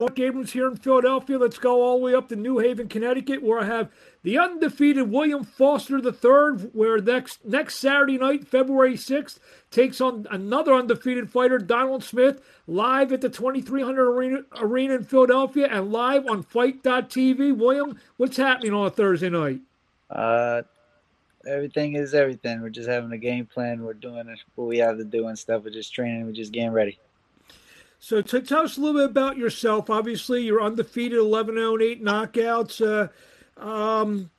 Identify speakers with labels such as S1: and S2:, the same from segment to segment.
S1: Marc Abrams here in Philadelphia. Let's go all the way up to New Haven, Connecticut, where I have the undefeated William Foster III, where next next Saturday night, February 6th, takes on another undefeated fighter, Donald Smith, live at the 2300 Arena, Arena in Philadelphia and live on FITE.tv. William, what's happening on Thursday night?
S2: Uh, everything is everything. We're just having a game plan. We're doing what we have to do and stuff. We're just training. We're just getting ready.
S1: So to tell us a little bit about yourself. Obviously, you're undefeated, 11 0 8 knockouts. Uh, um,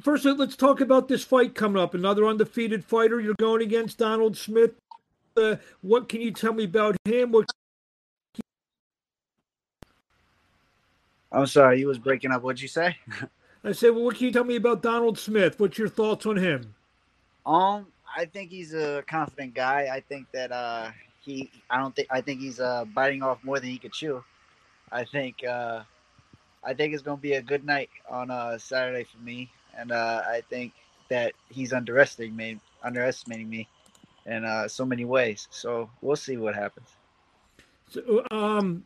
S1: first, let's talk about this fight coming up. Another undefeated fighter. You're going against Donald Smith. Uh, what can you tell me about him? What
S2: I'm sorry, you was breaking up. What'd you say?
S1: I said, well, what can you tell me about Donald Smith? What's your thoughts on him?
S2: Um, I think he's a confident guy. I think that uh, he I don't think I think he's uh, biting off more than he could chew. I think uh, I think it's gonna be a good night on uh, Saturday for me, and uh, I think that he's underestimating me, underestimating me in uh, so many ways. So we'll see what happens.
S1: So, um,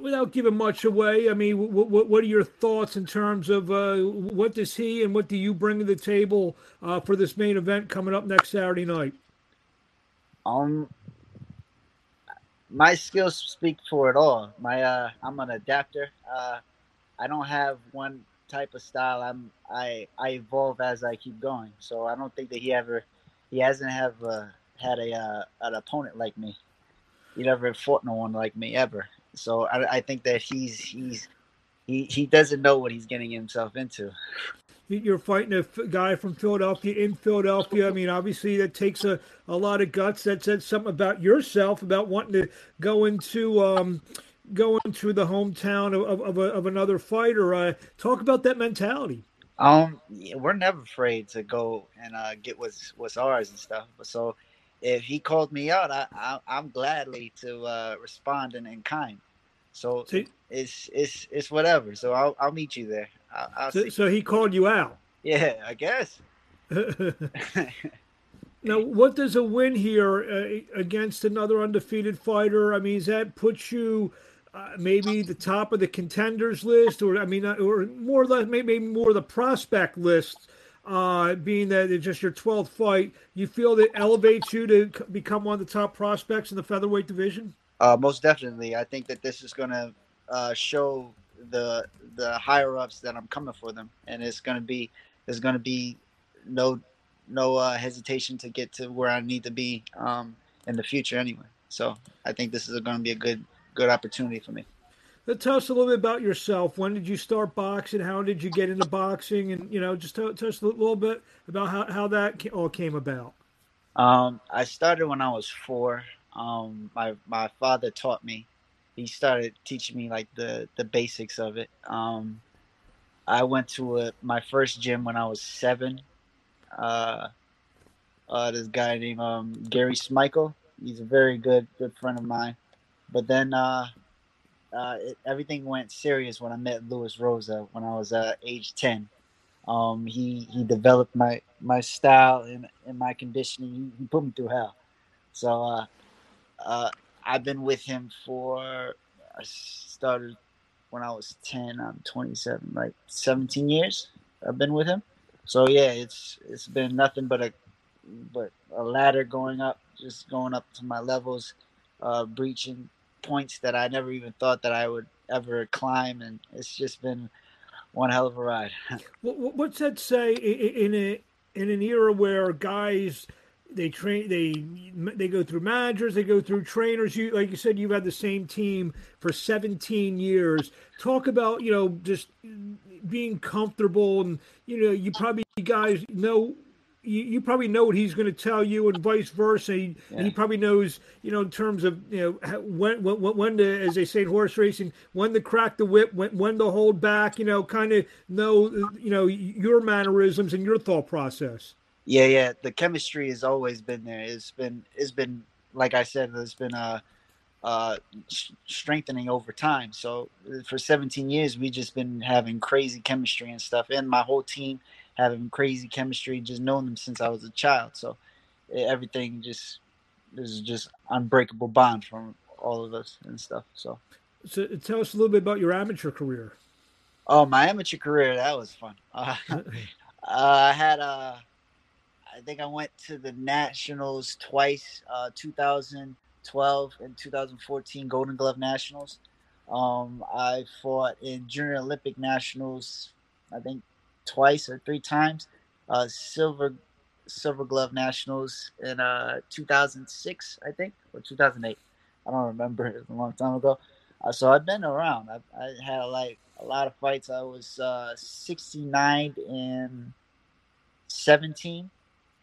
S1: without giving much away, I mean, what, what, what are your thoughts in terms of uh, what does he and what do you bring to the table uh, for this main event coming up next Saturday night?
S2: Um, my skills speak for it all. My uh, I'm an adapter. Uh, I don't have one type of style. I'm I I evolve as I keep going. So I don't think that he ever he hasn't have uh, had a uh, an opponent like me. He never fought no one like me ever. So I, I think that he's he's he he doesn't know what he's getting himself into
S1: you're fighting a guy from Philadelphia in Philadelphia. I mean, obviously that takes a, a lot of guts. That said something about yourself about wanting to go into um, go into the hometown of, of, of, of another fighter. Uh, talk about that mentality.
S2: Um, we're never afraid to go and uh, get what's what's ours and stuff. So if he called me out, I, I am gladly to uh, respond in, in kind. So See? it's it's it's whatever. So I'll I'll meet you there. I'll, I'll
S1: so, so, he called you out.
S2: Yeah, I guess.
S1: now, what does a win here uh, against another undefeated fighter? I mean, does that put you uh, maybe the top of the contenders list, or I mean, uh, or more or less maybe more the prospect list? Uh, being that it's just your 12th fight, you feel that elevates you to become one of the top prospects in the featherweight division?
S2: Uh, most definitely. I think that this is going to uh, show the the higher ups that I'm coming for them, and it's gonna be there's gonna be no no uh, hesitation to get to where I need to be um, in the future anyway. So I think this is going to be a good good opportunity for me.
S1: Let's tell us a little bit about yourself. When did you start boxing? How did you get into boxing? And you know, just tell, tell us a little bit about how, how that all came about.
S2: Um, I started when I was four. Um, my my father taught me he started teaching me like the the basics of it. Um, I went to a, my first gym when I was seven. Uh, uh, this guy named um, Gary Smichael. He's a very good good friend of mine. But then uh, uh, it, everything went serious when I met Louis Rosa when I was uh, age ten. Um, he he developed my my style and, and my conditioning. He, he put me through hell. So uh, I've been with him for I started when I was 10. I'm 27, like 17 years. I've been with him. So yeah, it's it's been nothing but a but a ladder going up, just going up to my levels, uh, breaching points that I never even thought that I would ever climb, and it's just been one hell of a ride.
S1: What's that say in a in an era where guys they train they they go through managers they go through trainers. You like you said you've had the same team for 17 years. Talk about you know just being comfortable and you know you probably guys know you, you probably know what he's going to tell you and vice versa. Yeah. and he probably knows you know in terms of you know when when, when to as they say in horse racing when to crack the whip when, when to hold back you know kind of know you know your mannerisms and your thought process
S2: yeah, yeah. The chemistry has always been there. It's been it's been like I said, it's been uh, uh, strengthening over time. So uh, for 17 years, we've just been having crazy chemistry and stuff, and my whole team having crazy chemistry. Just knowing them since I was a child. So everything just is just unbreakable bond from all of us and stuff. So
S1: So tell us a little bit about your amateur career.
S2: Oh, my amateur career that was fun. Uh, uh, I had a, I think I went to the nationals twice, uh, 2012 and 2014 Golden Glove Nationals. Um, I fought in Junior Olympic Nationals, I think twice or three times. Uh, silver Silver Glove Nationals in uh, 2006, I think, or 2008. I don't remember. It was a long time ago. Uh, so I've been around. I've, I had like a lot of fights. I was uh, 69 and 17.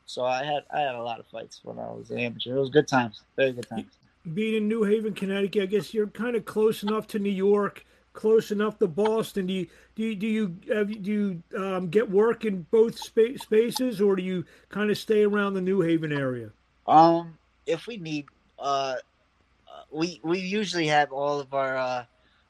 S2: So I had I had a lot of fights when I was an amateur. It was good times, very good times.
S1: Being in New Haven, Connecticut, I guess you're kind of close enough to New York close enough to Boston? Do you do you, do you have, do you um, get work in both spa- spaces, or do you kind of stay around the New Haven area?
S2: Um, if we need, uh, uh, we we usually have all of our uh,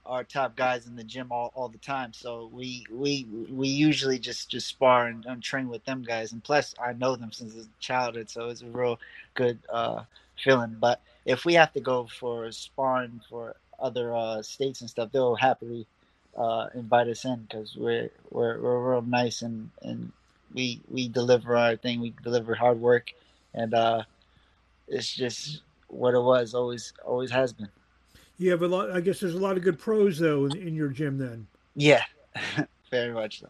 S2: our top guys in the gym all, all the time. So we we we usually just just spar and, and train with them guys. And plus, I know them since childhood, so it's a real good uh, feeling. But if we have to go for sparring for other uh, states and stuff, they'll happily uh, invite us in because we're, we're we're real nice and and we we deliver our thing. We deliver hard work, and uh, it's just what it was. Always always has been.
S1: You have a lot. I guess there's a lot of good pros though in, in your gym then.
S2: Yeah, very much so.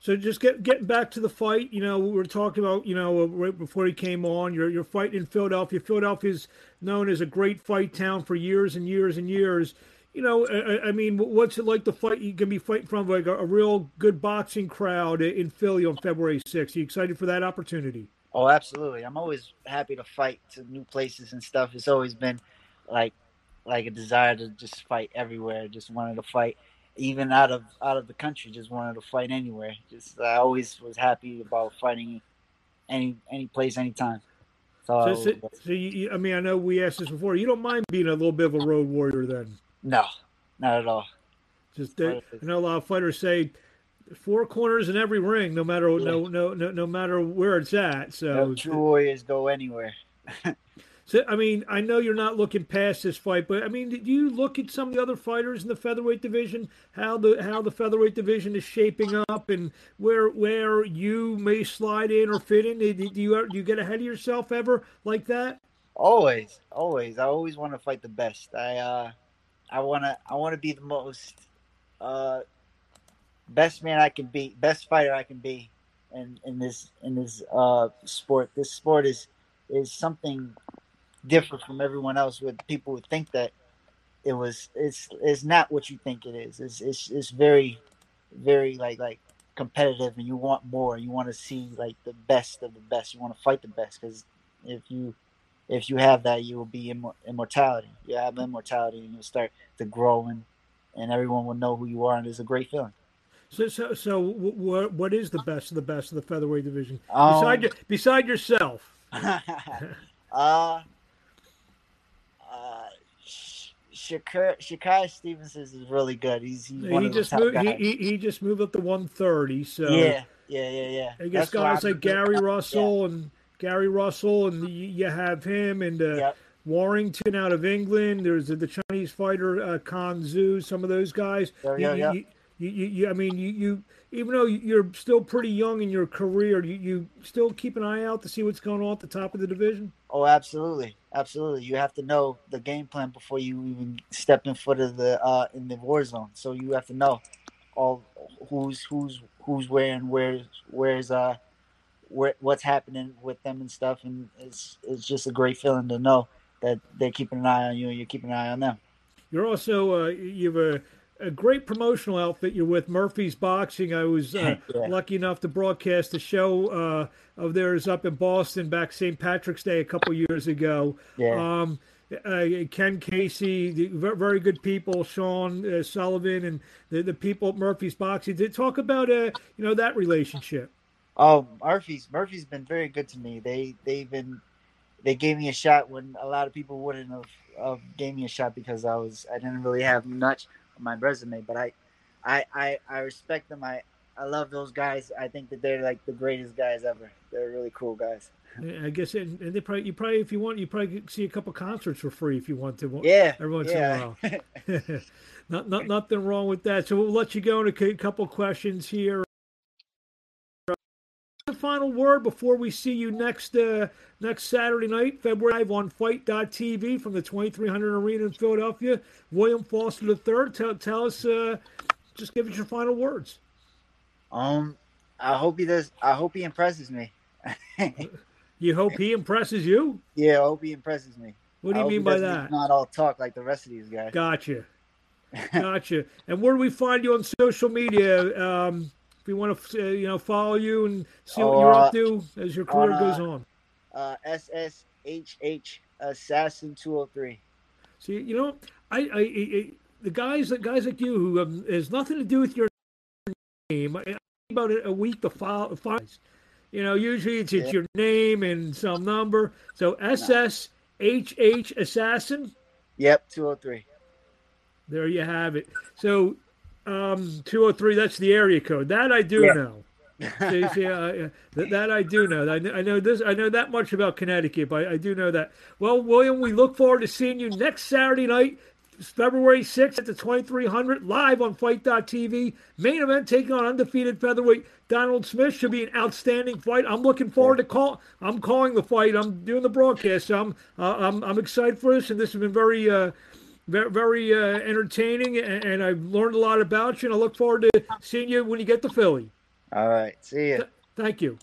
S1: So just get getting back to the fight. You know, we were talking about you know right before he came on. You're you're fighting in Philadelphia. Philadelphia is known as a great fight town for years and years and years. You know, I, I mean, what's it like to fight? You can be fighting from like a, a, real good boxing crowd in Philly on February 6th. Are you excited for that opportunity?
S2: Oh, absolutely. I'm always happy to fight to new places and stuff. It's always been like like a desire to just fight everywhere. Just wanted to fight even out of out of the country, just wanted to fight anywhere. Just I always was happy about fighting any any place, anytime.
S1: So, so, so, so you, I mean, I know we asked this before. You don't mind being a little bit of a road warrior, then?
S2: No, not at all.
S1: Just uh, I know a lot of fighters say four corners in every ring, no matter no, no no no matter where it's at. So
S2: no true warriors go anywhere.
S1: So, I mean, I know you're not looking past this fight, but I mean, did you look at some of the other fighters in the featherweight division? How the how the featherweight division is shaping up, and where where you may slide in or fit in? Do you do you get ahead of yourself ever like that?
S2: Always, always. I always want to fight the best. I uh, I wanna I wanna be the most uh, best man I can be, best fighter I can be, in in this in this uh sport. This sport is is something different from everyone else with people who think that it was it's it's not what you think it is. It's it's it's very very like like competitive and you want more. You want to see like the best of the best. You want to fight the best because if you if you have that, you will be immor- immortality. You have immortality, and you'll start to grow, and and everyone will know who you are, and it's a great feeling.
S1: So, so, so, what what is the best of the best of the featherweight division um, beside your, beside yourself?
S2: uh Shakur Stevenson is really good. He's, he's
S1: he just moved. He, he, he, just moved up to one thirty. So
S2: yeah, yeah, yeah, yeah.
S1: I guess That's guys like Gary Russell yeah. and Gary Russell, and you have him and uh, yep. Warrington out of England. There's the Chinese fighter uh, Can Xu. Some of those guys.
S2: Yeah, yeah,
S1: yeah. You, you, you, I mean, you, you, even though you're still pretty young in your career, you, you still keep an eye out to see what's going on at the top of the division.
S2: Oh, absolutely, absolutely. You have to know the game plan before you even step in foot of the uh, in the war zone. So you have to know all who's who's who's where and where's where's uh where what's happening with them and stuff. And it's it's just a great feeling to know that they're keeping an eye on you and you're keeping an eye on them.
S1: You're also uh, you have a a great promotional outfit you're with Murphy's Boxing. I was uh, yeah. lucky enough to broadcast a show uh, of theirs up in Boston back St. Patrick's Day a couple years ago.
S2: Yeah. Um,
S1: uh, Ken Casey, very good people, Sean uh, Sullivan, and the, the people at Murphy's Boxing. Did talk about uh, you know that relationship.
S2: Oh, Murphy's Murphy's been very good to me. They they've been they gave me a shot when a lot of people wouldn't have, have gave me a shot because I was I didn't really have much my resume, but I, I, I, I respect them. I, I love those guys. I think that they're like the greatest guys ever. They're really cool guys.
S1: I guess, and they probably you probably if you want, you probably see a couple concerts for free if you want to.
S2: Yeah,
S1: every once
S2: yeah.
S1: in a while. not, not nothing wrong with that. So we'll let you go in a couple questions here. Final word before we see you next uh, next Saturday night, February 5 on FITE.tv from the 2300 Arena in Philadelphia. William Foster III, tell, tell us, uh, just give us your final words.
S2: Um, I hope he does. I hope he impresses me.
S1: you hope he impresses you?
S2: Yeah, I hope he impresses me.
S1: What do you mean by that?
S2: Not all talk like the rest of these guys.
S1: Gotcha, gotcha. and where do we find you on social media? Um, we want to, uh, you know, follow you and see what uh, you're up to as your career
S2: on,
S1: goes on.
S2: Uh, SSHH Assassin 203.
S1: See, you know, I, I, I the guys, the guys like you who um, has nothing to do with your name. About a week to file, files. You know, usually it's, it's yeah. your name and some number. So SSHH Assassin.
S2: Yep, 203.
S1: There you have it. So um, 203, that's the area code. That I do yeah. know. see, see, uh, that, that, I do know. I, know. I know this. I know that much about Connecticut, but I, I do know that. Well, William, we look forward to seeing you next Saturday night February 6th at the 2300 live on FITE.tv. Main event taking on undefeated featherweight Donald Smith should be an outstanding fight. I'm looking forward to call. I'm calling the fight. I'm doing the broadcast. So I'm uh, I'm I'm excited for this, and this has been very uh, very, very uh, entertaining, and, and, I've learned a lot about you. And I look forward to seeing you when you get to Philly.
S2: All right, see you. Th-
S1: thank you.